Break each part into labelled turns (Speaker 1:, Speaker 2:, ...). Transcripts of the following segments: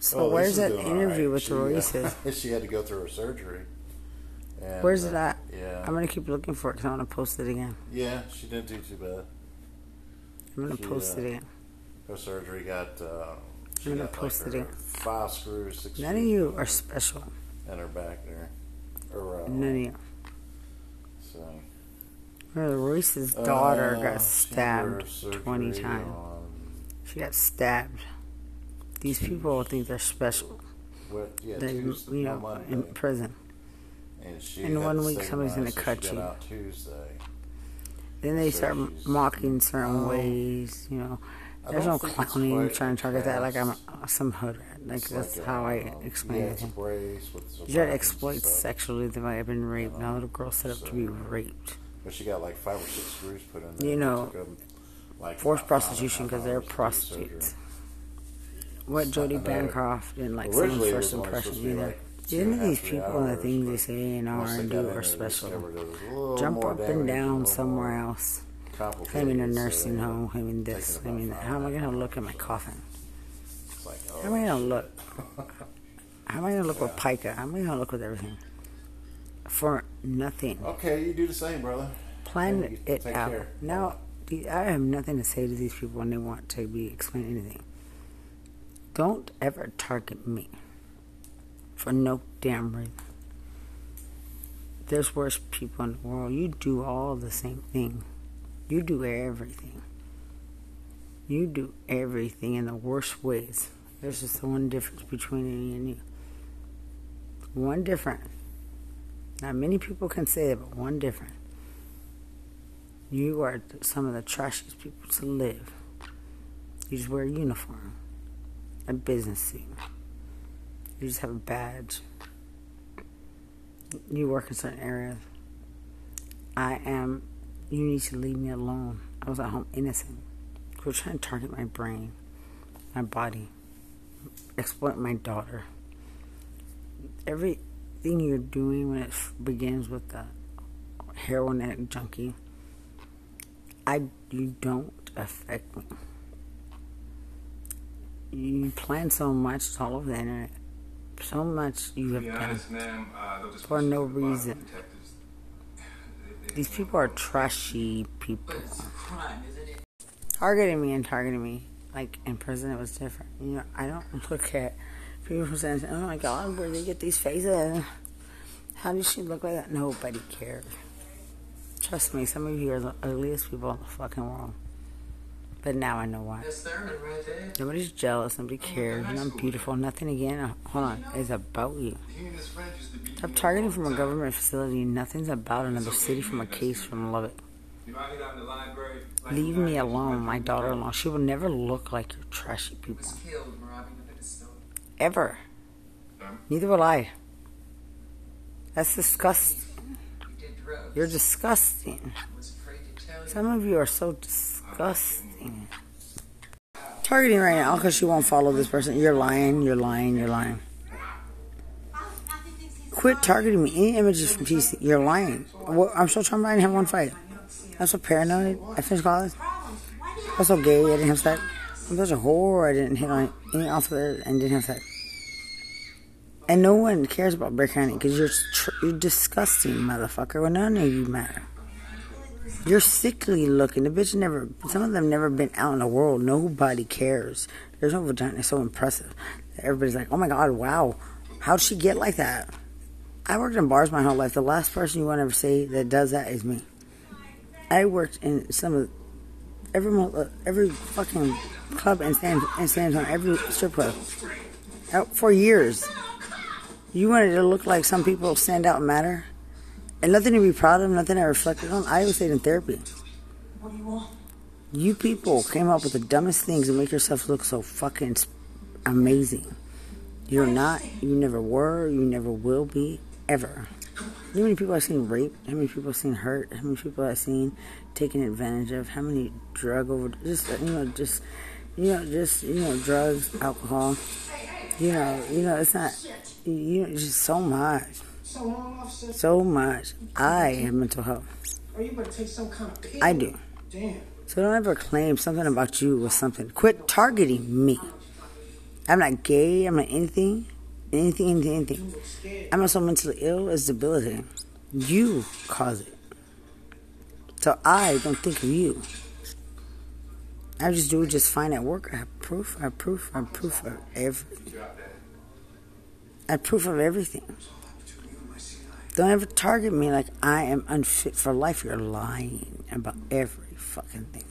Speaker 1: So
Speaker 2: Oh,
Speaker 1: where's that interview
Speaker 2: right.
Speaker 1: with
Speaker 2: she, uh, she had to go through her surgery. And,
Speaker 1: Where's
Speaker 2: uh,
Speaker 1: it at?
Speaker 2: Yeah.
Speaker 1: I'm gonna keep looking for it because I want to post it again.
Speaker 2: yeah, she didn't do too bad.
Speaker 1: I'm gonna
Speaker 2: She,
Speaker 1: post
Speaker 2: uh,
Speaker 1: it again.
Speaker 2: Her surgery got. Uh, she
Speaker 1: I'm gonna
Speaker 2: got
Speaker 1: post
Speaker 2: like
Speaker 1: it again.
Speaker 2: five screws, six
Speaker 1: None of you are special.
Speaker 2: in her back there. Or, uh,
Speaker 1: None of you.
Speaker 2: So.
Speaker 1: Reese's daughter
Speaker 2: Uh,
Speaker 1: got
Speaker 2: had her
Speaker 1: stabbed 20 times. She got stabbed. These people think they're special.
Speaker 2: what, yeah,
Speaker 1: They, you know,
Speaker 2: Monday.
Speaker 1: in prison.
Speaker 2: and she
Speaker 1: in one week somebody's
Speaker 2: the night,
Speaker 1: gonna
Speaker 2: so
Speaker 1: cut you.
Speaker 2: got out Tuesday.
Speaker 1: Then they
Speaker 2: So
Speaker 1: start mocking certain
Speaker 2: Oh.
Speaker 1: ways, you know. There's no clowning trying to target that like I'm a- some hood rat. Like
Speaker 2: It's
Speaker 1: that's
Speaker 2: like,
Speaker 1: how I
Speaker 2: um,
Speaker 1: explain it.
Speaker 2: it's a brace with some
Speaker 1: You try to
Speaker 2: buttons and
Speaker 1: exploit
Speaker 2: stuff.
Speaker 1: sexually the way I've been raped. Now little girl set up to be raped.
Speaker 2: But she got like five or six screws put in there.
Speaker 1: You know,
Speaker 2: like
Speaker 1: Forced
Speaker 2: about five and a
Speaker 1: prostitution because they're
Speaker 2: to
Speaker 1: prostitutes. What Jody Bancroft didn't like
Speaker 2: Originally,
Speaker 1: first
Speaker 2: was only
Speaker 1: impression
Speaker 2: supposed to
Speaker 1: either.
Speaker 2: like, two
Speaker 1: Didn't
Speaker 2: and a half,
Speaker 1: these people and the things they say and are and do are special?
Speaker 2: discovered it was a little
Speaker 1: Jump up and down somewhere else.
Speaker 2: complicated,
Speaker 1: Claiming a nursing home,
Speaker 2: were
Speaker 1: claiming this, I
Speaker 2: mean,
Speaker 1: that. How am I gonna look at my coffin?
Speaker 2: Oh,
Speaker 1: How am oh, I gonna look? How am I gonna look with pica? How am I gonna look with everything? For nothing.
Speaker 2: Okay, you do the same, brother.
Speaker 1: Plan
Speaker 2: you.
Speaker 1: it out. Now, I have nothing to say to these people when they want to be explain anything. Don't ever target me for no damn reason. There's worse people in the world. You do all the same thing. You do everything. You do everything in the worst ways. There's just one difference between me and you. One difference. Not many people can say it, but one difference. You are some of the trashiest people to live. You just wear a uniform, a business suit. You just have a badge. You work in certain areas. I am. You need to leave me alone. I was at home innocent. You're trying to target my brain, my body, exploit my daughter. Everything you're doing when it begins with the heroin addict junkie, I you don't affect me. You plan so much, it's all over the internet. So much you have done.
Speaker 3: honest, ma'am, uh,
Speaker 1: For no reason.
Speaker 3: They- they-
Speaker 1: These people are trashy people.
Speaker 4: But it's a crime,
Speaker 1: targeting me and targeting me. Like in prison, it was different. You know, I don't look at people who say, "Oh my God, where did they get these faces? How does she look like that?" Nobody cares. Trust me, some of you are the ugliest people in the fucking world. But now I know why.
Speaker 4: Right.
Speaker 1: Nobody's jealous. Nobody cares. And I'm beautiful. Nothing again. uh, Hold on. It's about you.
Speaker 3: He and his friends used to beat
Speaker 1: Stop targeting from a government facility. Nothing's about another city from a case from Lubbock.
Speaker 3: You know, I hit out in the library, like,
Speaker 1: Leave me alone. My daughter-in-law. She will never look like your trashy people.
Speaker 4: Was killed robbing a pet store.
Speaker 1: Ever. Neither will I. That's disgusting.
Speaker 4: You did drugs.
Speaker 1: You're disgusting.
Speaker 4: I was afraid to tell you.
Speaker 1: Some of you are so disgusting. Targeting right now because you won't follow this person. You're lying, you're lying, you're lying. Quit targeting me. Any images from TC, you're lying. I'm still trying to have one fight. I'm so paranoid. I finished college. I'm so gay. I didn't have sex. I'm such a whore. I didn't hit on any officer and didn't have sex. And no one cares about Bexar County because you're tr- you're disgusting, motherfucker. Well, none of you matter. You're sickly looking. The bitch never. Some of them never been out in the world. Nobody cares. There's no vagina. It's so impressive. Everybody's like, oh my god, wow, how'd she get like that? I worked in bars my whole life. The last person you want to ever see that does that is me. I worked in some of every uh, every fucking club in San in San Antonio, every strip club, out for years. You wanted to look like some people stand out and matter, and nothing to be proud of, nothing I reflected on. I always say it in therapy.
Speaker 4: What do you want?
Speaker 1: You people came up with the dumbest things to make yourself look so fucking amazing. You're not. You never were. You never will be. Ever. You know how many people I've seen raped? How many people I've seen hurt? How many people I've seen taken advantage of? How many drug over? Just you know, just you know, just you know, drugs, alcohol. You know, you know, it's not. You know, just so much,
Speaker 5: So long, officer.
Speaker 1: so much. I have mental health.
Speaker 5: Or you better take some kind of pill.
Speaker 1: I do.
Speaker 5: Damn.
Speaker 1: So don't ever claim something about you was something. Quit targeting me. I'm not gay. I'm not anything. Anything, anything, anything. I'm not so mentally ill. It's debilitating. You cause it. So I don't think of you. I just do it just fine at work. I have proof. I have proof. I have proof of everything. I have proof of everything. Don't ever target me like I am unfit for life. You're lying about every fucking thing.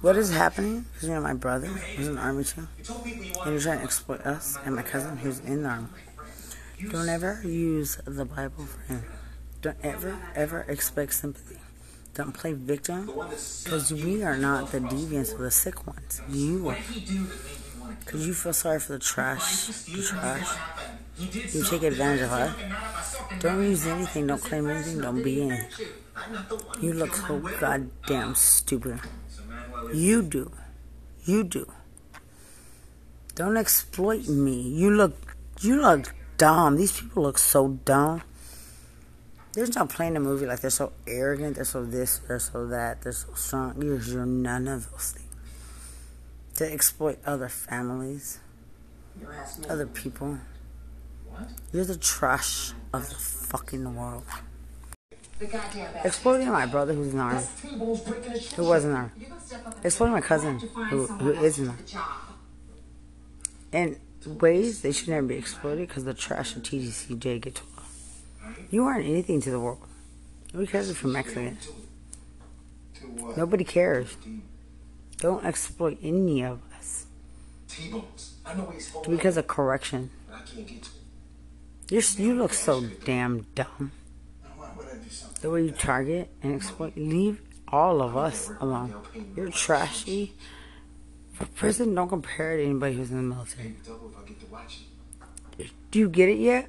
Speaker 1: What is happening? Because you know my brother who's in the army too. And you're trying to exploit us and my cousin who's in the army. Don't ever use the Bible for him. Don't ever, ever expect sympathy. Don't play victim because we are not the deviants or the sick ones. You are. Because you feel sorry for the trash. The trash. You take advantage of her. Don't use anything. Don't claim anything. Don't be in. You look so goddamn stupid. You do. You do. Don't exploit me. You look. You look dumb. These people look so dumb. There's no playing a movie like they're so arrogant, they're so this, they're so that, they're so strong. You're, you're none of those things. To exploit other families, other people. You're the trash of the fucking world. Exploiting my brother who's in the army, who was in the army. Exploiting my cousin who, who is in the. In ways they should never be exploited because the trash of TDCJ get to you aren't anything to the world. Nobody cares if you're Mexican. Nobody cares. Don't exploit any of us. Because of correction. You're, you look so damn dumb. The way you target and exploit, leave all of us alone. You're trashy. For prison, don't compare it to anybody who's in the military. Do you get it yet?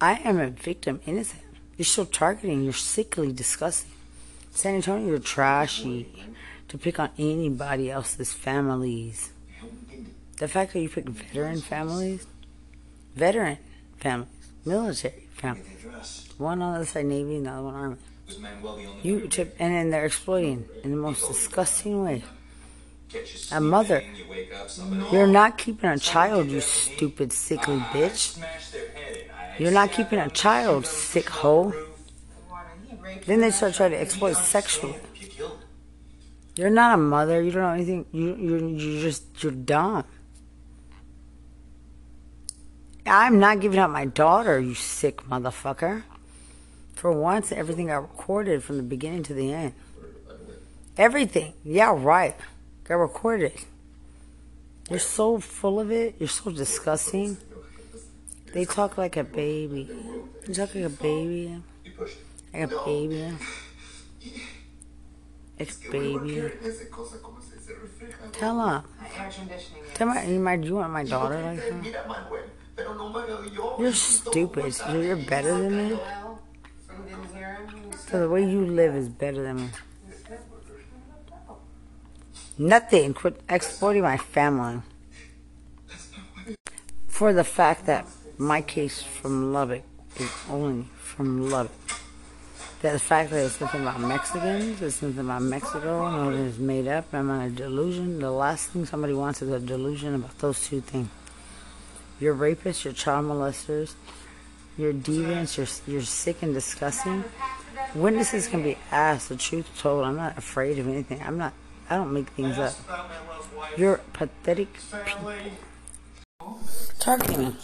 Speaker 1: I am a victim, innocent. You're still targeting. You're sickly, disgusting. San Antonio, you're trashy to pick on anybody else's families. The fact that you pick veteran families, veteran families, military families, one on the other side Navy, another one Army. You tip, and then they're exploiting in the most disgusting way. A mother. You're not keeping a child, you stupid, sickly bitch. You're not keeping a child, sick hoe. Then they start trying to exploit sexually. You're not a mother. You don't know anything. You you're, you're just you're dumb. I'm not giving up my daughter, you sick motherfucker. For once, everything got recorded from the beginning to the end. Everything. Yeah, right. Got recorded. You're so full of it. You're so disgusting. They talk like a baby. You talk like a baby. Like a baby. It's baby. Tell her. Tell my, you want my daughter like that? You're stupid. You're better than me. So the way you live is better than me. Nothing. Quit exploiting my family. For the fact that my case from Lubbock is only from Lubbock. That the fact that it's nothing about Mexicans, it's nothing about Mexico, no, it's made up, I'm on a delusion. The last thing somebody wants is a delusion about those two things. You're rapists, you're child molesters, you're deviants, you're, sick and disgusting. Witnesses can be asked, the truth told. I'm not afraid of anything. I'm not, I don't make things up. You're pathetic. Targeting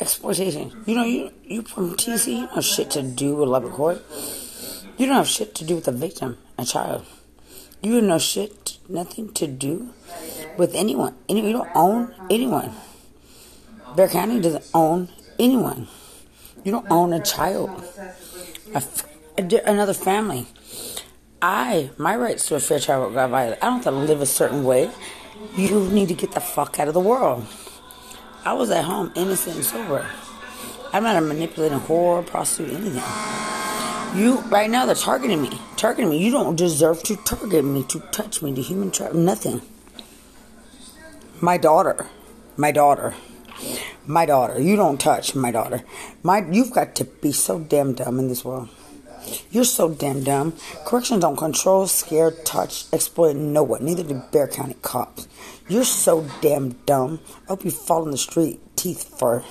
Speaker 1: exploitation. You know, you you from TC, you don't have shit to do with Lubbock Court. You don't have shit to do with a victim, a child. You have no shit, nothing to do with anyone. Any, you don't own anyone. Bexar County doesn't own anyone. You don't own a child, a, another family. I, my rights to a fair trial got violated. I don't have to live a certain way. You need to get the fuck out of the world. I was at home, innocent and sober. I'm not a manipulating whore, prostitute, anything. You right now they're targeting me, targeting me. You don't deserve to target me, to touch me, to human trap, nothing. My daughter, my daughter, my daughter. You don't touch my daughter. My, you've got to be so damn dumb in this world. You're so damn dumb. Corrections don't control, scare, touch, exploit no one. Neither do Bexar County cops. You're so damn dumb. I hope you fall in the street, teeth fur.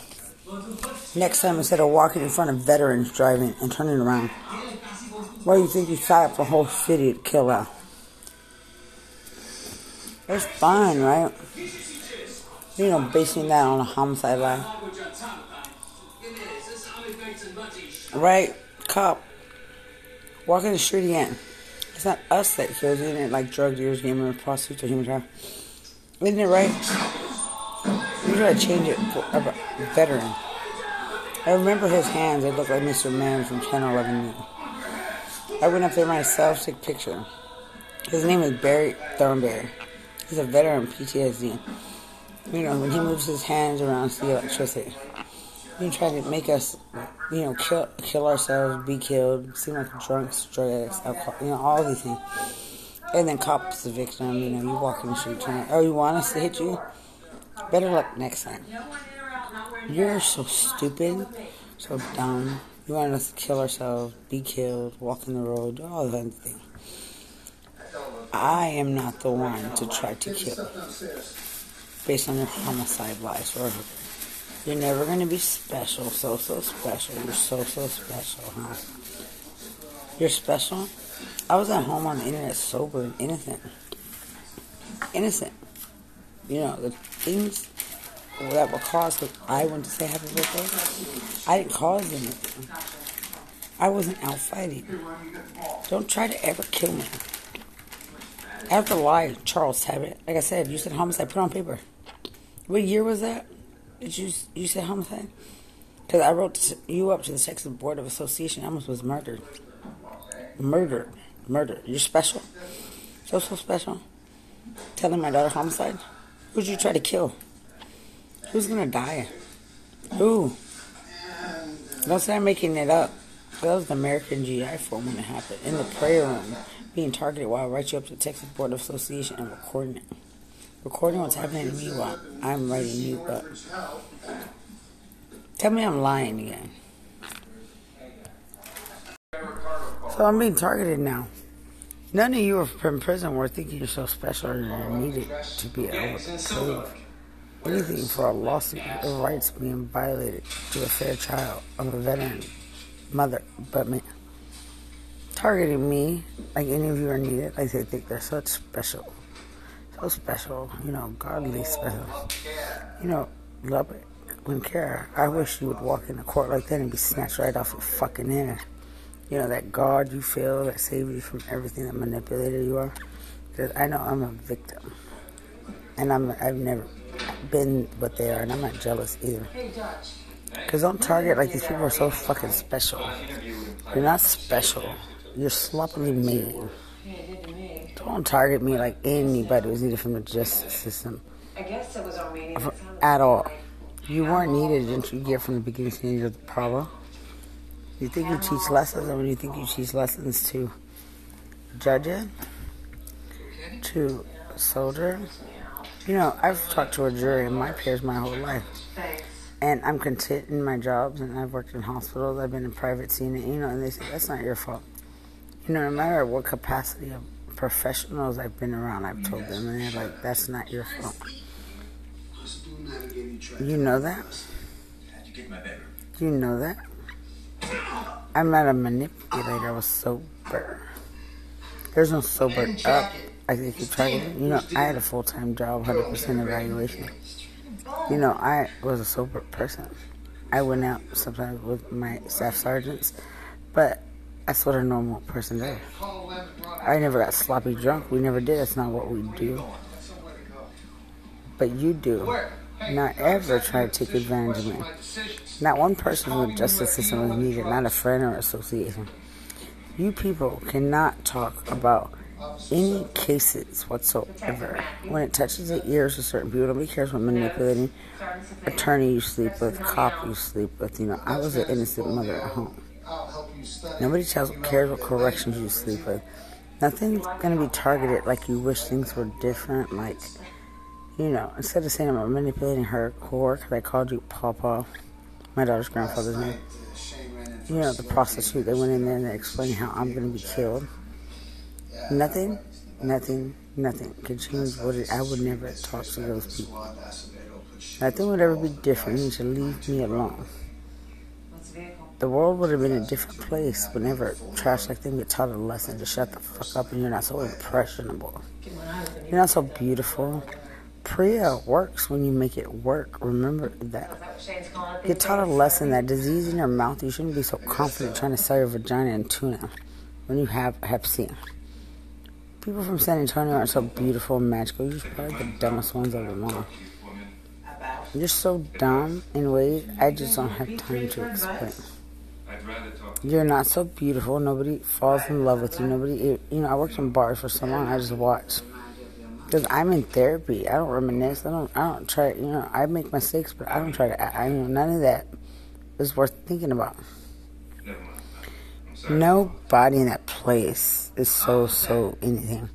Speaker 1: Next time, instead of walking in front of veterans driving and turning around, why do you think you shot up the whole city to kill out? It's fine, right? You know, basing that on a homicide lie. Right, cop. Walking the street again. It's not us that kills isn't it? Like drug dealers, gamers, prostitutes, or human traffickers. Isn't it right? We gotta change it for a veteran. I remember his hands. They looked like Mr. Man from 10 or 11 years. I went up there myself to a picture. His name is Barry Thornberry. He's a veteran PTSD. You know, when he moves his hands around, it's the electricity. He tried to make us, you know, kill kill ourselves, be killed, seem like drunks, drug addicts, alcohol, you know, all these things. And then cops the victim, you know, you walk in the street trying, oh, you want us to hit you? Better luck next time. You're so stupid, so dumb. You want us to kill ourselves, be killed, walk in the road, all that thing. I am not the one to try to kill based on your homicide lies forever. You're never going to be special, so, so special. You're so, so special, huh? You're special? I was at home on the internet sober and innocent. Innocent. You know, the things that were caused because I went to say happy birthday, I didn't cause anything. I wasn't out fighting. Don't try to ever kill me. To lie, Charles Tabbitt. Like I said, you said homicide, put on paper. What year was that? Did you you said homicide? Because I wrote you up to the Texas Board of Association. I almost was murdered. Murdered. Murdered. You're special. So, so special. Telling my daughter homicide? Who'd you try to kill? Who's gonna die? Who? Don't say I'm making it up. That was the American GI Forum when it happened. In the prayer room, being targeted while I write you up to the Texas Board of Association and recording it. Recording what's happening to me while I'm writing you up. Tell me I'm lying again. So I'm being targeted now. None of you in prison were thinking you're so special and needed to be able to prove anything for a lawsuit rights being violated to a fair child of a veteran mother but me. Targeting me like any of you are needed, like they think they're such special. So special, you know, godly special. You know, love it. Wouldn't care. I wish you would walk in the court like that and be snatched right off your fucking head. You know, that God you feel that saved you from everything that manipulator you are. Because I know I'm a victim. And I'm, I've never been what they are, and I'm not jealous either. Because don't target like these people are so fucking special. You're not special. You're sloppily made. Don't target me like anybody was needed from the justice system.
Speaker 4: I guess it was Armenian.
Speaker 1: At all. You weren't needed, didn't you get from the beginning to the end of the problem? You think you teach lessons, or you think you teach lessons to judges, to soldiers? You know, I've talked to a jury and my peers my whole life. And I'm content in my jobs, and I've worked in hospitals, I've been in private scene, you know, and they say, that's not your fault. You know, no matter what capacity of professionals I've been around, I've told them, and they're like, that's not your fault. You know that? You know that? I'm not a manipulator, I was sober. There's no sober up. I think you tried it. You know, I had a full time job, 100% evaluation. You know, I was a sober person. I went out sometimes with my staff sergeants, but that's what a normal person does. I never got sloppy drunk. We never did. That's not what we do. But you do. Not ever try to take advantage of me. Not one person in the justice system is needed, not a friend or association. You people cannot talk about any cases whatsoever. When it touches the ears of certain people, nobody cares what manipulating attorney you sleep with, cop you sleep with. You know, I was an innocent mother at home. Nobody tells, cares what corrections you sleep with. Nothing's gonna be targeted like you wish things were different. Like, you know, instead of saying I'm manipulating her core, because I called you Papa, my daughter's grandfather's name. you know, the prostitute that went in there and they explained how I'm going to be killed. Nothing, nothing, nothing could change what it, I would never talk to those people. Nothing would ever be different. You should leave me alone. The world would have been a different place whenever trash like them get taught a lesson to shut the fuck up and you're not so impressionable. You're not so beautiful. Priya works when you make it work. Remember that. Get taught a lesson that disease in your mouth, you shouldn't be so confident trying to sell your vagina and tuna when you have Hep C. People from San Antonio aren't so beautiful and magical. You're probably the dumbest ones of them all. You're so dumb in ways I just don't have time to explain.
Speaker 3: I'd rather talk.
Speaker 1: You're not so beautiful. Nobody falls in love with you. Nobody, you know, I worked in bars for so long. I just watch. Because I'm in therapy. I don't reminisce. I don't. I don't try. You know, I make mistakes, but I don't try to. I, I you know none of that is worth thinking about.
Speaker 3: Never mind. I'm sorry.
Speaker 1: Nobody in that place is so so anything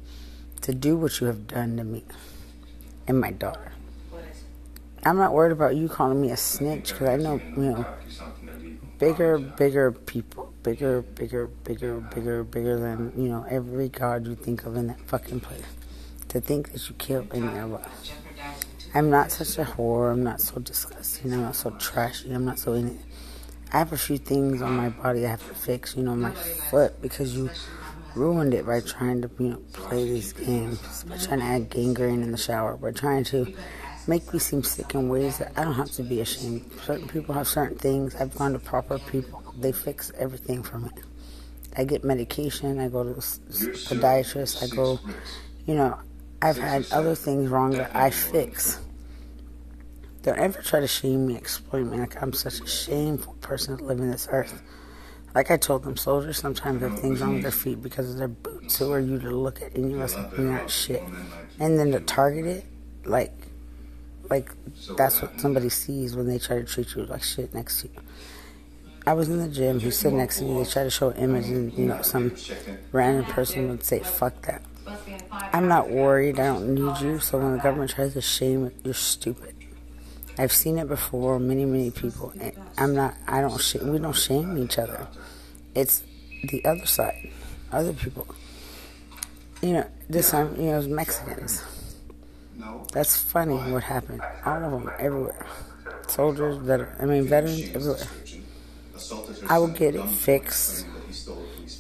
Speaker 1: to do what you have done to me and my daughter. I'm not worried about you calling me a snitch because I know you know
Speaker 3: Do something illegal.
Speaker 1: Bigger, bigger people, bigger, bigger, bigger, bigger, bigger than you know every god you think of in that fucking place. To think that you killed any of us. I'm not such a whore. I'm not so disgusting. I'm not so trashy. I'm not so. I have a few things on my body I have to fix. You know, my foot because you ruined it by trying to you know play these games, by trying to add gangrene in the shower, by trying to make me seem sick in ways that I don't have to be ashamed. Certain people have certain things. I've gone to proper people. They fix everything for me. I get medication. I go to a s- s- podiatrist. I go, you know, I've had other things wrong that I fix. Don't ever try to shame me, exploit me like I'm such a shameful person to live in this earth. Like I told them, soldiers sometimes have things wrong with their feet because of their boots. Who are you to look at and you must think you're not shit? And then to target it, like, like that's what somebody sees when they try to treat you like shit next to you. I was in the gym. He stood next to me. They tried to show an image, and you know, some random person would say, "Fuck that." I'm not worried. I don't need you. So when the government tries to shame it, you're stupid. I've seen it before. Many, many people. And I'm not. I don't. Sh- we don't shame each other. It's the other side, other people. You know, this time, you know, it's Mexicans. That's funny. What happened? All of them, everywhere. Soldiers, veterans. I mean, veterans everywhere. I will get it fixed.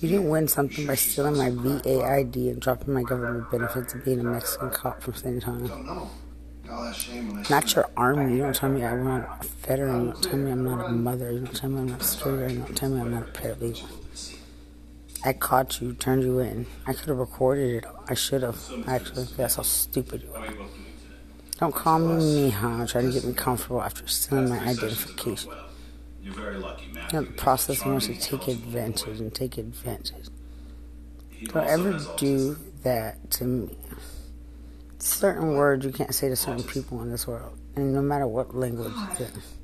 Speaker 1: You didn't win something by stealing my VA ID and dropping my government benefits and being a Mexican cop from San Antonio. Not your army. You don't tell me I'm not a veteran. You don't tell me I'm not a mother. You don't tell me I'm not guard. You don't tell me I'm not a paralegal. I caught you, turned you in. I could have recorded it. I should have, actually. That's how stupid you are. Don't call me Mija trying to get me comfortable after stealing my identification.
Speaker 6: You're very lucky, man.
Speaker 1: You know, the process wants to take advantage and take advantage. Don't ever do that to me. Certain words you can't say to certain people in this world, and no matter what language it's.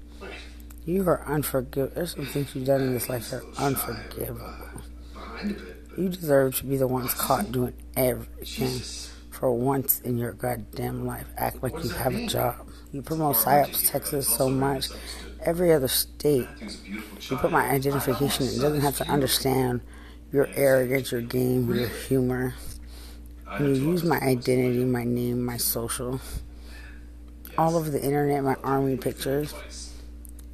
Speaker 1: You are unforgivable. There's some things you've done in this life that are unforgivable. You deserve to be the ones caught doing everything for once in your goddamn life. Act like you have a job. You promote PsyOps Texas so much. Every other state, you put my identification. It doesn't have to understand your arrogance, your game, your humor. You use my identity, my name, my social, all over the internet, my army pictures.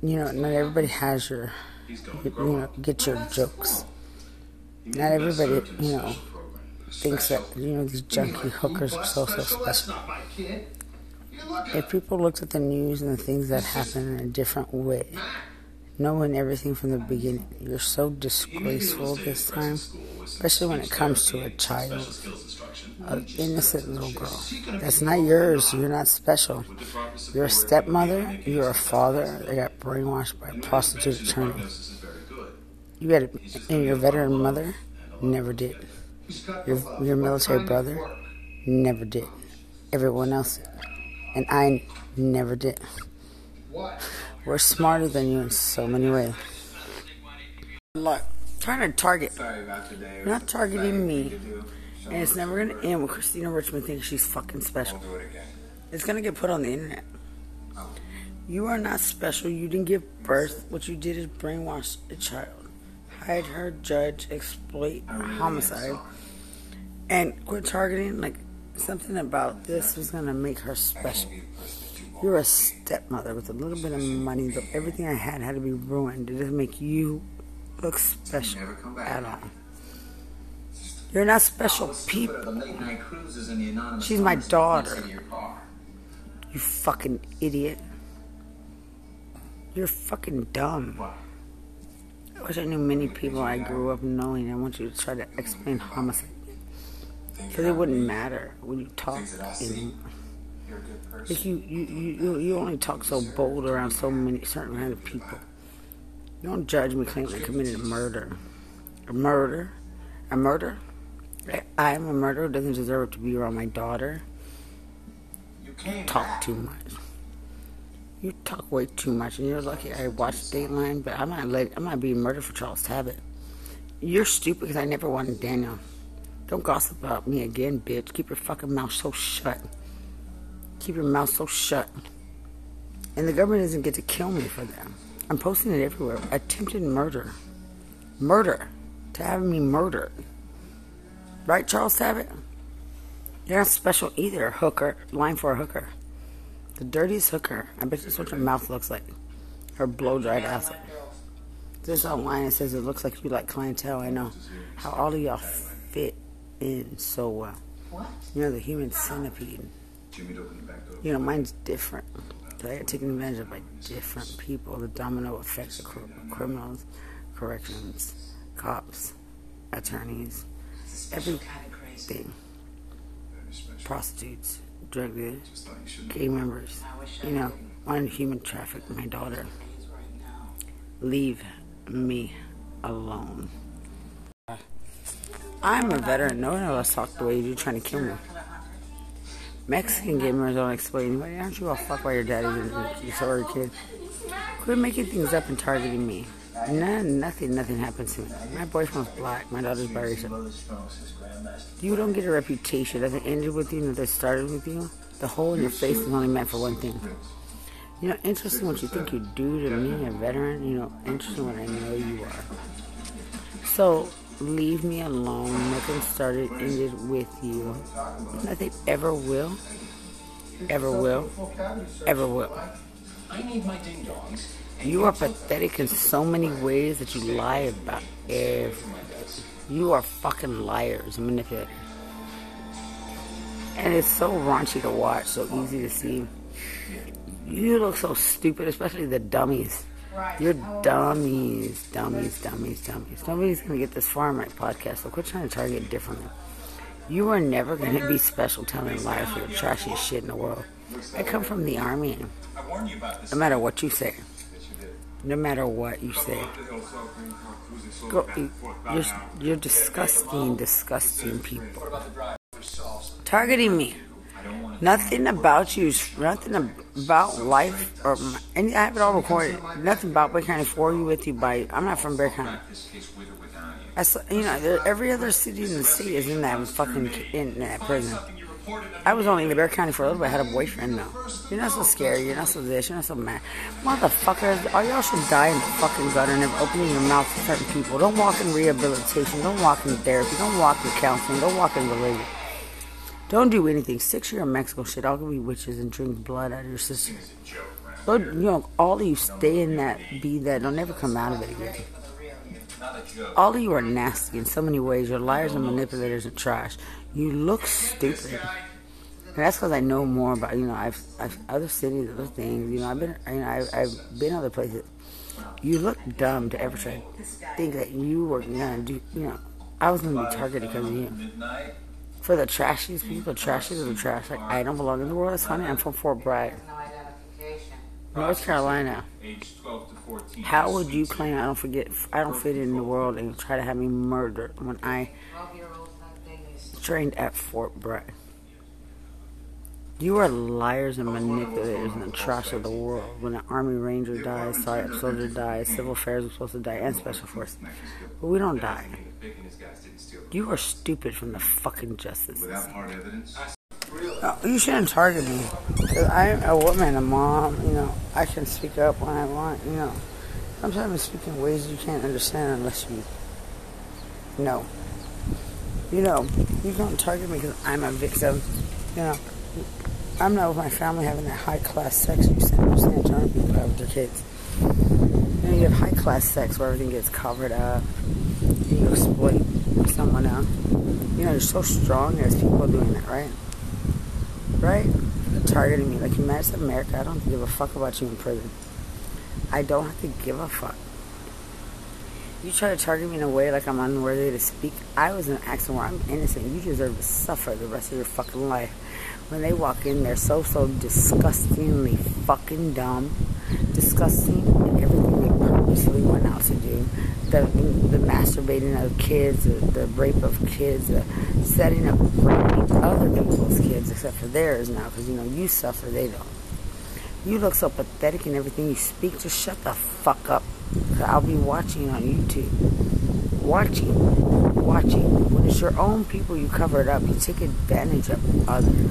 Speaker 1: You know, not everybody has your, you know, get your jokes. Not everybody, you know, thinks that you know these junkie hookers are so so special. If people looked at the news and the things that happen in a different way, knowing everything from the beginning, you're so disgraceful this time, especially when it comes to a child, an innocent little girl. That's not yours. You're not special. You're a stepmother. You're a father. They got brainwashed by a prostitute attorney. You had, a, and your veteran mother never did. Your your military brother never did. Everyone else. And I never did. We're smarter than you in so many ways. Look, trying to target. You're not targeting me. And it's never gonna end when Christina Richmond thinks she's fucking special. It's gonna get put on the internet. You are not special. You didn't give birth. What you did is brainwash a child. Hide her, judge, exploit, homicide, and quit targeting. Like something about this was gonna make her special. You're a stepmother with a little bit of money. Though everything I had had to be ruined. It doesn't make you look special at all. You're not special people. She's my daughter. You fucking idiot. You're fucking dumb. Wish I knew many people I grew up knowing. I want you to try to explain homicide. Because it wouldn't matter when you talk anymore. Like you, you, you, you only talk so bold around so many certain kind of people. You don't judge me claiming I committed a murder. A murder? A murder? I am a murderer doesn't deserve to be around my daughter. Talk too much. You talk way too much, and you're lucky I watched Dateline, but I might let, I'm not being murdered for Charles Tabbitt. You're stupid because I never wanted Daniel. Don't gossip about me again, bitch. Keep your fucking mouth so shut. Keep your mouth so shut. And the government doesn't get to kill me for that. I'm posting it everywhere. Attempted murder. Murder. To have me murdered. Right, Charles Tabbitt? You're not special either, hooker. Line for a hooker. The dirtiest hooker. I bet that's what your mouth looks like. Her blow dried ass. This a line that says it looks like you like clientele. I know how all of y'all fit in so well.
Speaker 4: What?
Speaker 1: You know, the human centipede. You know, mine's different. I get taken advantage of by different people. The domino effect of cr- criminals, corrections, cops, attorneys,
Speaker 4: Special kind of crazy.
Speaker 1: everything. Prostitutes, drug dealers, gay members.
Speaker 4: I wish I
Speaker 1: You know,
Speaker 4: could.
Speaker 1: one human trafficked my daughter.
Speaker 4: Days right now.
Speaker 1: Leave me alone. I'm a veteran. No one else talked the way you do trying to kill me. Mexican gamers don't explain anybody. Aren't you all fucked by your daddy and you sorry kid? Quit making things up and targeting me. None, nothing, nothing happens to me. My boyfriend's black. My daughter's biracial. You don't get a reputation. Doesn't ended with you, neither started with you. The hole in your face is only meant for one thing. You know, interesting what you think you do to me, a veteran. You know, interesting what I know you are. So, leave me alone. Nothing started, ended with you. Nothing ever will. Ever will. Ever will.
Speaker 7: I need my ding dongs.
Speaker 1: You are pathetic in so many ways that you lie about everything. You are fucking liars manipulators. And it's so raunchy to watch, so easy to see. You look so stupid, especially the dummies. You're dummies, dummies, dummies, dummies. Nobody's gonna get this far in my podcast, so quit trying to target differently. You are never gonna be special telling lies for the trashiest shit in the world. I come from the army.
Speaker 3: I warned you about this.
Speaker 1: No matter what you say,
Speaker 3: Yes, you did.
Speaker 1: No matter what you say, go. You're, you're disgusting, disgusting people. Targeting me. Nothing about you, nothing about life, or and I have it all recorded. Nothing about Bexar County for you, with you, by. I'm not from Bexar County.
Speaker 3: You.
Speaker 1: I, you know, every other city in the state is in that fucking in that prison. I was only in the Bexar County for a little bit. I had a boyfriend now. You're not so scary. You're not so this. You're not so mad. Motherfuckers, all y'all should die in the fucking gutter and opening your mouth to certain people. Don't walk in rehabilitation. Don't walk in therapy. Don't walk in counseling. Don't walk in religion. Don't do anything. Six year Mexico shit. I'll be witches and drink blood out of your system. But you know, all of you stay in that, be that. Don't ever come out of it again. All of you are nasty in so many ways. You're liars and manipulators and trash. You look stupid. And that's because I know more about you know I've, I've other cities, other things. You know I've been you know I've, I've been other places. You look dumb to ever try think that you were gonna do. You know I was gonna be targeted because of you. For the trashiest people, trashiest of the trash. Like I don't belong in the world. It's funny. I'm from Fort Bragg, North Carolina.
Speaker 3: Age 12 to 14.
Speaker 1: How would you claim I don't forget? I don't fit in the world and try to have me murdered when I
Speaker 4: 12 year old type thing is
Speaker 1: trained at Fort Bragg? You are liars and manipulators and the trash of the world. When an Army Ranger dies, Sergeant Soldier dies, Civil Affairs are supposed to die, and Special Forces. But we don't die. You are stupid from the fucking justice. No, you shouldn't target me. I'm a woman, a mom. You know, I can speak up when I want. You know, Sometimes I speak in ways you can't understand unless you know. You know, you don't target me because I'm a victim. You know, I'm not with my family having that high class sex you send you send to people have with their kids. You know, you have high class sex where everything gets covered up. You exploit someone else. You know, you're so strong. There's people doing that, right? Right? Targeting me like you United America. I don't give a fuck about you in prison. I don't have to give a fuck. You try to target me in a way like I'm unworthy to speak. I was an accident where I'm innocent. You deserve to suffer the rest of your fucking life. When they walk in, they're so, so disgustingly fucking dumb. Disgusting in everything they purposely went out to do. The, the masturbating of kids, the, the rape of kids, the setting up raping other people's kids except for theirs now because, you know, you suffer, they don't. You look so pathetic in everything you speak. Just shut the fuck up. I'll be watching on YouTube. Watching. Watching. When it's your own people you cover it up, you take advantage of others.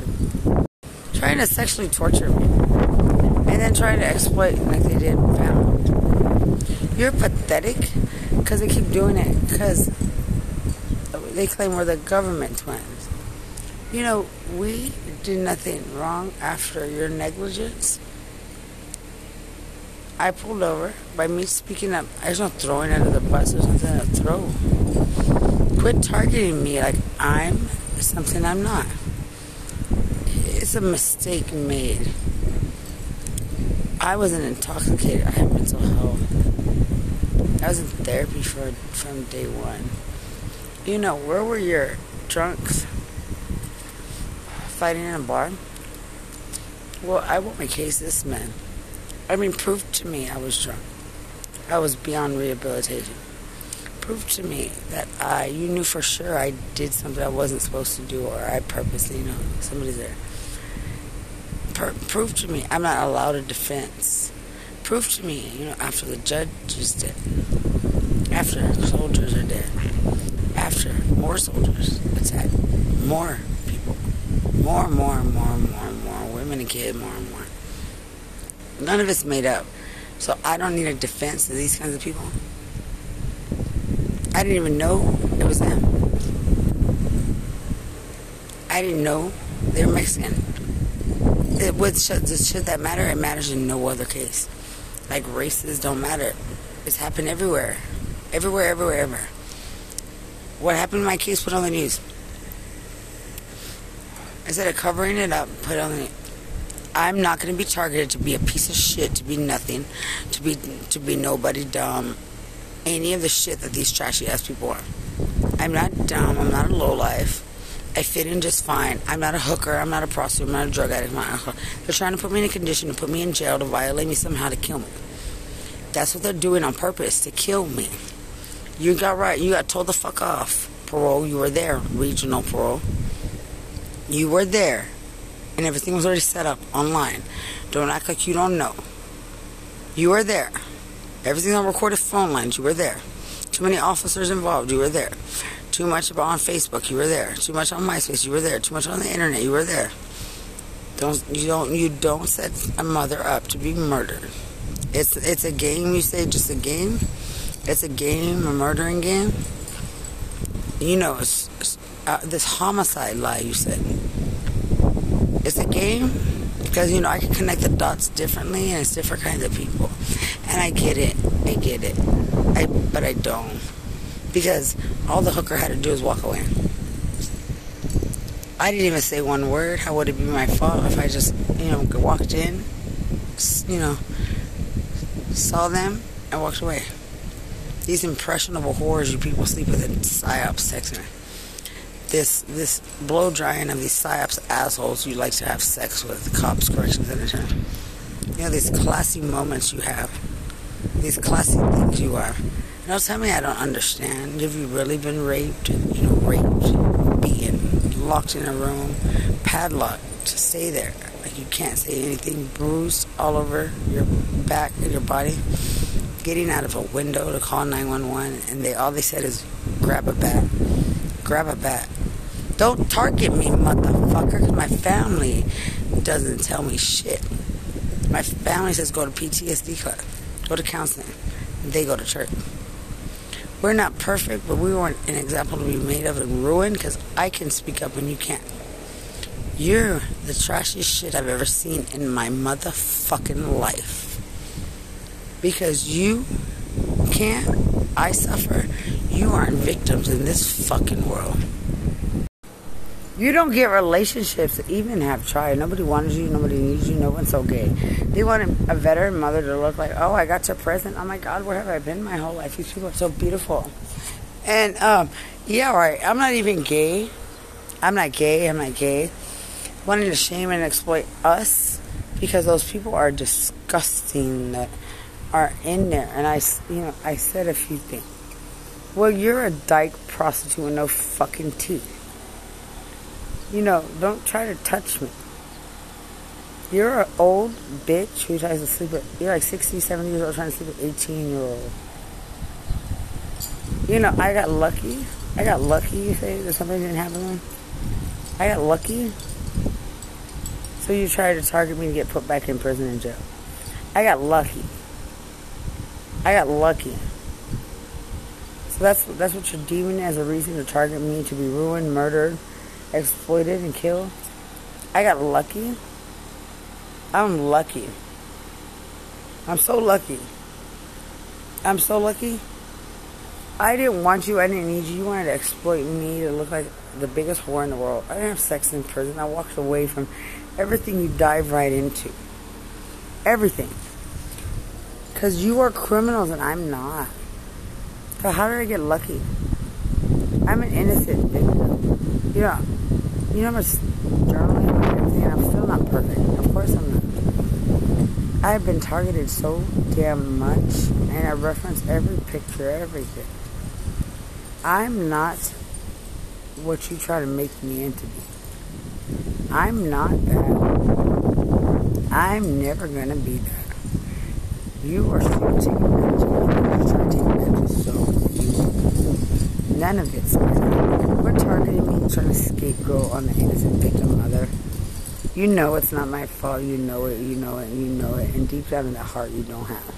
Speaker 1: Trying to sexually torture me. And then trying to exploit like they did family. You're pathetic because they keep doing it because they claim we're the government twins. You know, we did nothing wrong after your negligence. I pulled over by me speaking up. I was not throwing under the bus. There's nothing to throw. Quit targeting me like I'm something I'm not. It's a mistake made. I wasn't intoxicated. I had mental health. I was in therapy for from day one. You know, where were your drunks? Fighting in a bar? Well, I want my case this man. I mean, prove to me I was drunk. I was beyond rehabilitation. Prove to me that I, you knew for sure I did something I wasn't supposed to do, or I purposely, you know, somebody's there. Per- prove to me I'm not allowed a defense. Prove to me, you know, after the judge is dead, after soldiers are dead, after more soldiers attack, more people, more, and more, and more, and more, and more women and kids, more and more. None of it's made up. So I don't need a defense of these kinds of people. I didn't even know it was them. I didn't know they were Mexican. It would should, should that matter? It matters in no other case. Like races don't matter. It's happened everywhere, everywhere, everywhere, everywhere. What happened in my case? Put on the news. Instead of covering it up, put on the. I'm not going to be targeted to be a piece of shit, to be nothing, to be to be nobody dumb, any of the shit that these trashy ass people are. I'm not dumb. I'm not a lowlife. I fit in just fine. I'm not a hooker. I'm not a prostitute. I'm not a drug addict. Alcoholic. They're trying to put me in a condition to put me in jail to violate me somehow to kill me. That's what they're doing on purpose to kill me. You got right. You got told the fuck off. Parole. You were there. Regional parole. You were there and everything was already set up online. Don't act like you don't know. You were there. Everything on recorded phone lines, you were there. Too many officers involved, you were there. Too much on Facebook, you were there. Too much on MySpace, you were there. Too much on the internet, you were there. Don't you don't you don't set a mother up to be murdered. It's it's a game. You say just a game. It's a game, a murdering game. You know, it's, it's, uh, this homicide lie you said it's a game because you know I can connect the dots differently and it's different kinds of people. And I get it I get it. I but I don't. Because all the hooker had to do is walk away. I didn't even say one word. How would it be my fault if I just you know walked in you know saw them and walked away? These impressionable whores you people sleep with in psyops text me this this blow drying of these psyops assholes you like to have sex with, cops, corrections, editor. You know, these classy moments you have, these classy things you are. You know, tell me I don't understand. Have you really been raped? You know, raped, beaten, locked in a room, padlocked to stay there. Like you can't say anything, bruised all over your back and your body. Getting out of a window to call 911, and they all they said is grab a bat, grab a bat. Don't target me, motherfucker, because my family doesn't tell me shit. My family says go to PTSD class, go to counseling. they go to church. We're not perfect, but we want an example to be made of and ruined because I can speak up and you can't. You're the trashiest shit I've ever seen in my motherfucking life. Because you can't, I suffer. You aren't victims in this fucking world. You don't get relationships even have tried. Nobody wanted you. Nobody needs you. No one's okay. They want a veteran mother to look like, oh, I got your present. Oh my God, where have I been my whole life? These people are so beautiful. And um, yeah, right. I'm not even gay. I'm not gay. I'm not gay. Wanting to shame and exploit us because those people are disgusting that are in there. And I, you know, I said a few things. Well, you're a dyke prostitute with no fucking teeth. You know, don't try to touch me. You're an old bitch who tries to sleep with, you're like 60, 70 years old trying to sleep with 18 year old. You know, I got lucky. I got lucky, you say, that something didn't happen to me. I got lucky. So you try to target me to get put back in prison and jail. I got lucky. I got lucky. So that's that's what you're deeming as a reason to target me to be ruined, murdered, exploited, and killed. I got lucky. I'm lucky. I'm so lucky. I'm so lucky. I didn't want you. I didn't need you. You wanted to exploit me to look like the biggest whore in the world. I didn't have sex in prison. I walked away from everything you dive right into. Everything. Because you are criminals and I'm not. So how did I get lucky? I'm an innocent victim. You know, you know how much journaling and everything, I'm still not perfect. Of course I'm not. I have been targeted so damn much, and I reference every picture, everything. I'm not what you try to make me into be. I'm not that. I'm never gonna be that. You are still taking me. You're trying to so you. None of it's We're targeting me, trying to scapegoat on the innocent victim mother. You know it's not my fault. You know it. You know it. You know it. And deep down in the heart, you don't have.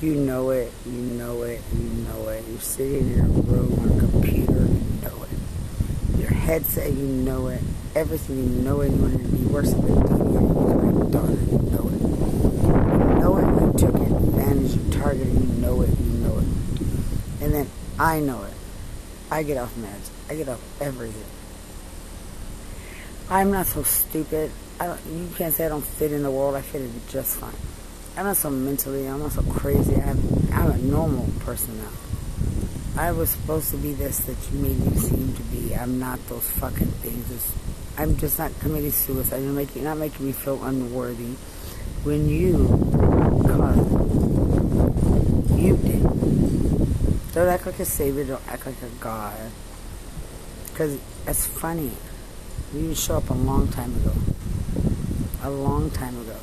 Speaker 1: You know it. You know it. You know it. You're sitting in a room on a computer. You know it. Your headset. You know it. Everything. You know it. You want to be worse than the my daughter. You know it. You know it. You took advantage. You targeted. You know it. You know it. And then I know it. I get off meds. I get off everything. I'm not so stupid. I don't, you can't say I don't fit in the world. I fit in just fine. I'm not so mentally. I'm not so crazy. I'm, I'm a normal person now. I was supposed to be this that you made me seem to be. I'm not those fucking things. It's, I'm just not committing suicide. You're making, not making me feel unworthy. When you caused it, you did. Don't act like a savior. Don't act like a god. Because it's funny. You didn't show up a long time ago. A long time ago.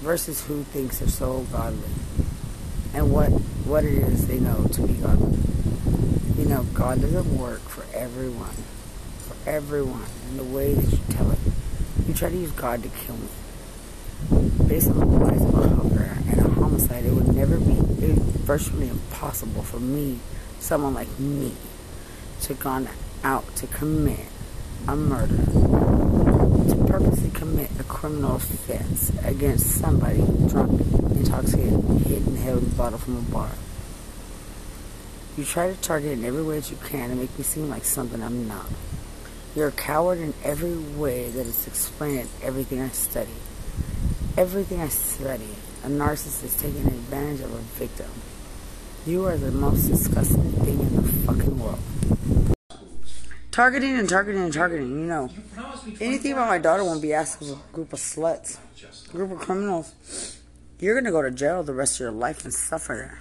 Speaker 1: Versus who thinks they're so godly. And what what it is they know to be godly. You know, God doesn't work for everyone. For everyone. In the way that you tell it. You try to use God to kill me. Based on the lies and it would never be it virtually impossible for me, someone like me, to gone out to commit a murder, to purposely commit a criminal offense against somebody drunk, intoxicated, hit hidden held a bottle from a bar. You try to target in every way that you can to make me seem like something I'm not. You're a coward in every way that is explained in everything I study. Everything I study, a narcissist taking advantage of a victim. You are the most disgusting thing in the fucking world. Targeting and targeting and targeting, you know. Anything about my daughter won't be asked of a group of sluts, a group of criminals. You're gonna go to jail the rest of your life and suffer.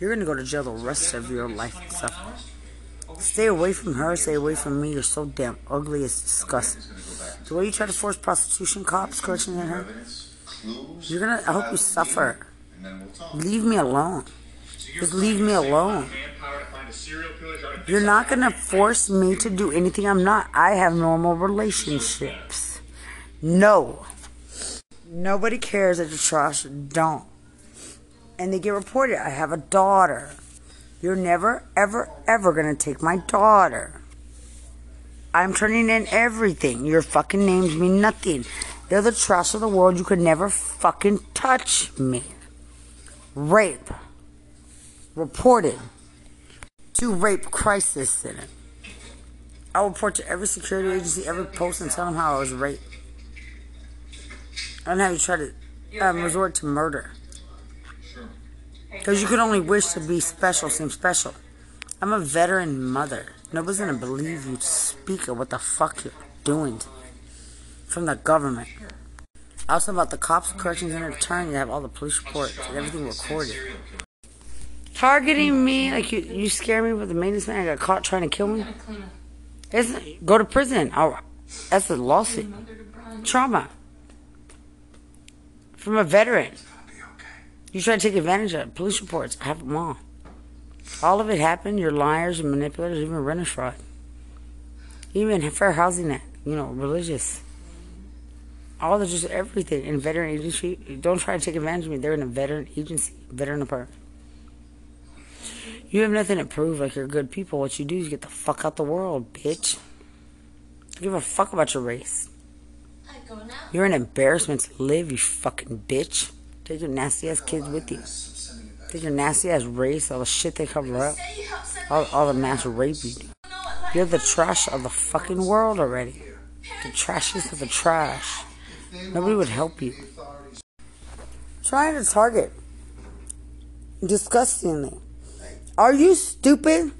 Speaker 1: You're gonna go to jail the rest of your life and suffer. Stay away from her, stay away from me. You're so damn ugly, it's disgusting. The way you try to force prostitution cops, corrections in her, you're gonna, I hope you suffer. Leave me alone. Just leave me alone. You're not gonna force me to do anything I'm not. I have normal relationships. No. Nobody cares that you're trash. Don't. and they get reported. I have a daughter. You're never, ever, ever gonna take my daughter. I'm turning in everything. Your fucking names mean nothing. You're the trash of the world. You could never fucking touch me. Rape. Reported. To rape crisis center. I'll report to every security agency, every post, and tell them how I was raped. And how you try to um, resort to murder. Because you could only wish to be special, seem special. I'm a veteran mother. Nobody's gonna believe you to speak of what the fuck you're doing to me. From the government. Also about the cops, corrections, and attorney, they have all the police reports and everything recorded. Targeting me, like you, you scare me with the maintenance man. I got caught trying to kill me. It's, go to prison. I'll, that's a lawsuit. Trauma. From a veteran. You try to take advantage of. Police reports. I have them all. All of it happened. You're liars and manipulators, even renters fraud. Even Fair Housing Act, you know, religious. All the just everything in veteran agency. Don't try to take advantage of me. They're in a veteran agency, veteran department. You have nothing to prove like you're good people. What you do is you get the fuck out the world, bitch. Don't give a fuck about your race. You're an embarrassment to live, you fucking bitch. Take your nasty ass kids with you. Take your nasty ass race, all the shit they cover up, all, all the mass rape you do. You're the trash of the fucking world already. The trashiest of the trash. Nobody would help you. Trying to target. Disgustingly. Are you stupid?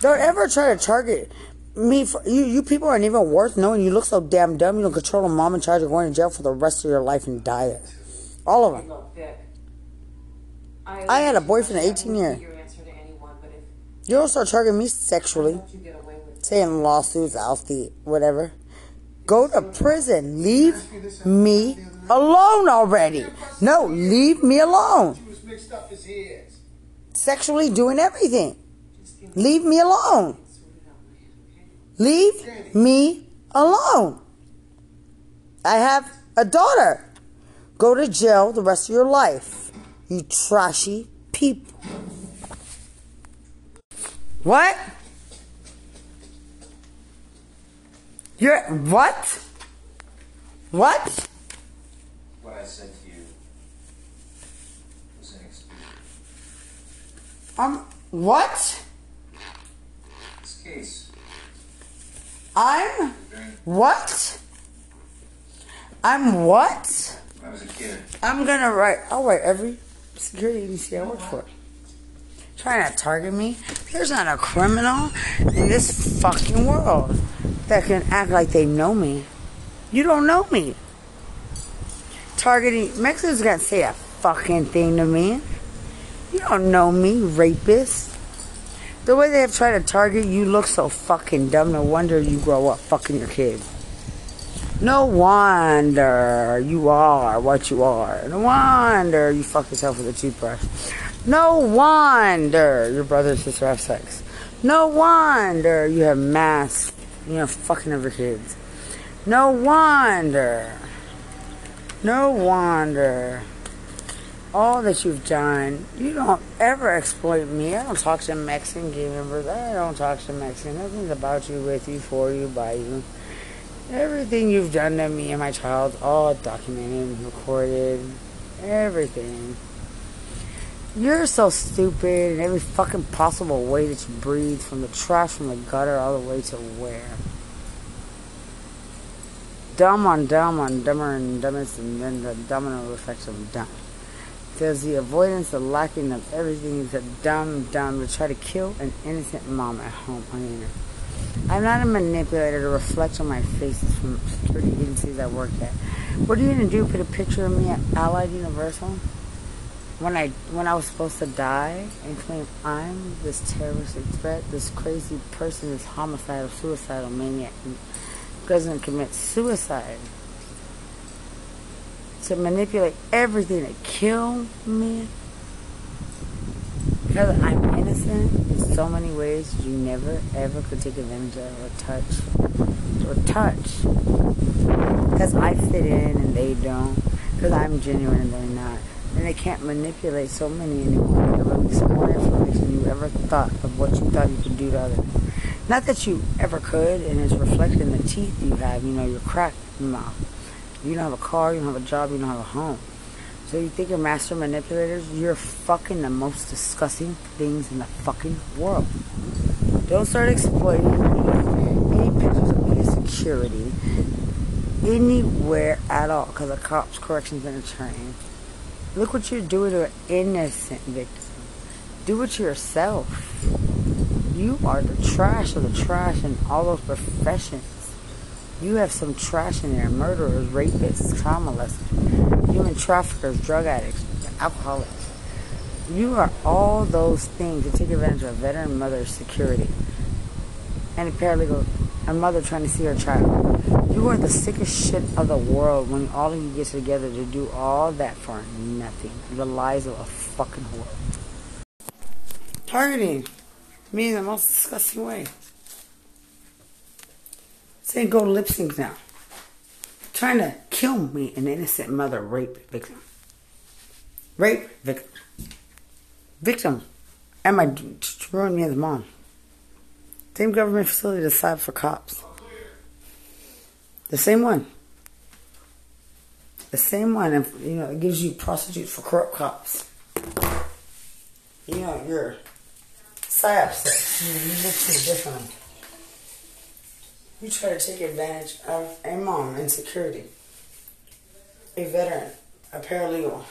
Speaker 1: Don't ever try to target me. For, you, you people aren't even worth knowing. You look so damn dumb. You don't control a mom in charge of going to jail for the rest of your life and die. All of them. I had a boyfriend at 18 years. You don't start targeting me sexually. Saying lawsuits, I'll see, whatever. Go to prison. Leave me alone already. No, leave me alone. Sexually doing everything. Leave me alone. Leave me alone. I have a daughter. Go to jail the rest of your life. You trashy people. What? You're what? What?
Speaker 3: What I said to you was inexcusable.
Speaker 1: Um, what?
Speaker 3: This case
Speaker 1: I'm what? I'm what?
Speaker 3: When I was a kid,
Speaker 1: I'm gonna write. I'll write every security agency I work for. Trying to target me. There's not a criminal in this fucking world that can act like they know me. You don't know me. Targeting Mexicans can't say a fucking thing to me. You don't know me, rapist. The way they have tried to target you look so fucking dumb. No wonder you grow up fucking your kids. No wonder you are what you are. No wonder you fuck yourself with a toothbrush. No wonder your brother and sister have sex. No wonder you have mass, you know, fucking your kids. No wonder. No wonder. All that you've done, you don't ever exploit me. I don't talk to Mexican gang members. I don't talk to Mexican. Nothing's about you, with you, for you, by you. Everything you've done to me and my child, all documented, recorded, everything. You're so stupid in every fucking possible way that you breathe, from the trash, from the gutter, all the way to where. Dumb on dumb on dumber and dumbest, and then the domino effect of dumb. There's the avoidance, the lacking of everything a dumb, dumb to try to kill an innocent mom at home the internet. I'm not a manipulator to reflect on my faces from security agencies I work at. What are you gonna do? Put a picture of me at Allied Universal? When I when I was supposed to die and claim I'm this terroristic threat, this crazy person, this homicidal, suicidal maniac doesn't commit suicide to manipulate everything to kill me. Because I'm innocent in so many ways you never ever could take advantage of or touch or touch. Because I fit in and they don't. Because I'm genuine and they're not And they can't manipulate so many anymore. They release more information you ever thought of what you thought you could do to others. Not that you ever could, and it's reflected in the teeth you have. You know, your cracked mouth. You don't have a car, you don't have a job, you don't have a home. So you think you're master manipulators? You're fucking the most disgusting things in the fucking world. Don't start exploiting any pictures of insecurity anywhere at all because of cops, corrections, and attorneys. Look what you're doing to an innocent victim. Do it to yourself. You are the trash of the trash in all those professions. You have some trash in there murderers, rapists, molesters, human traffickers, drug addicts, alcoholics. You are all those things that take advantage of a veteran mother's security and a paralegal, a mother trying to see her child. You are the sickest shit of the world when all of you get together to do all that for nothing. The lies of a fucking whore. Targeting me in the most disgusting way. Saying go lip sync now. Trying to kill me, an innocent mother rape victim. Rape victim. Victim. And my to ruin me as a mom. Same government facility decide for cops. The same one. The same one, and you know, it gives you prostitutes for corrupt cops. You know, you're psyops. You, you look too different. You try to take advantage of a mom in security, a veteran, a paralegal,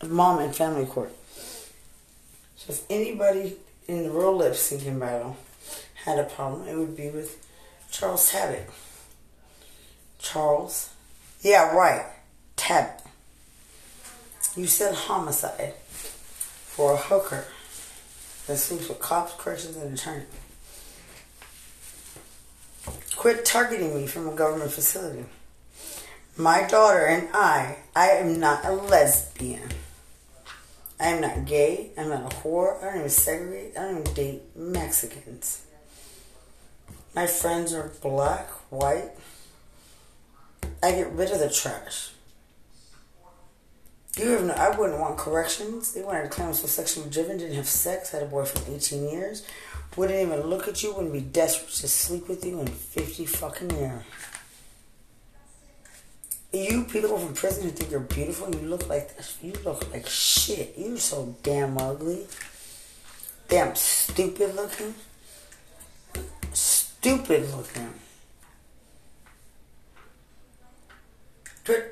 Speaker 1: a mom in family court. So if anybody in the real lip syncing battle had a problem, it would be with Charles Tabbitt. Charles, yeah, right, Tabbitt. You said homicide for a hooker that sleeps with cops, corrections, and attorney. Quit targeting me from a government facility. My daughter and I, I am not a lesbian. I am not gay. I'm not a whore. I don't even segregate. I don't even date Mexicans. My friends are black, white. I get rid of the trash. You have no, I wouldn't want corrections. They wanted was so sexually driven, didn't have sex, had a boyfriend 18 years, wouldn't even look at you, wouldn't be desperate to sleep with you in 50 fucking years. You people from prison who think you're beautiful, you look like. You look like shit. You're so damn ugly. Damn stupid looking. Stupid looking.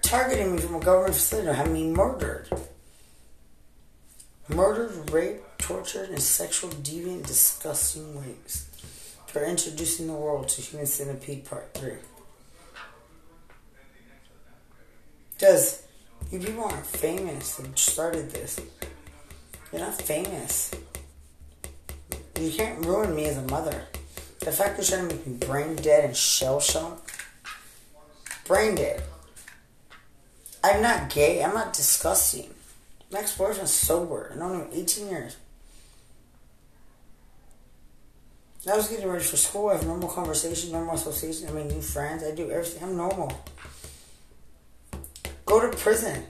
Speaker 1: Targeting me from a government facility to have me murdered. Murdered, raped, tortured, in sexual, deviant, disgusting ways. For introducing the world to Human Centipede Part 3. Because you people aren't famous and started this. You're not famous. You can't ruin me as a mother. The fact that you're trying to make me brain dead and shell shocked. Brain dead. I'm not gay. I'm not disgusting. My ex boyfriend's sober. I known him 18 years. I was getting ready for school. I have normal conversation, normal association. I mean, new friends. I do everything. I'm normal. Go to prison.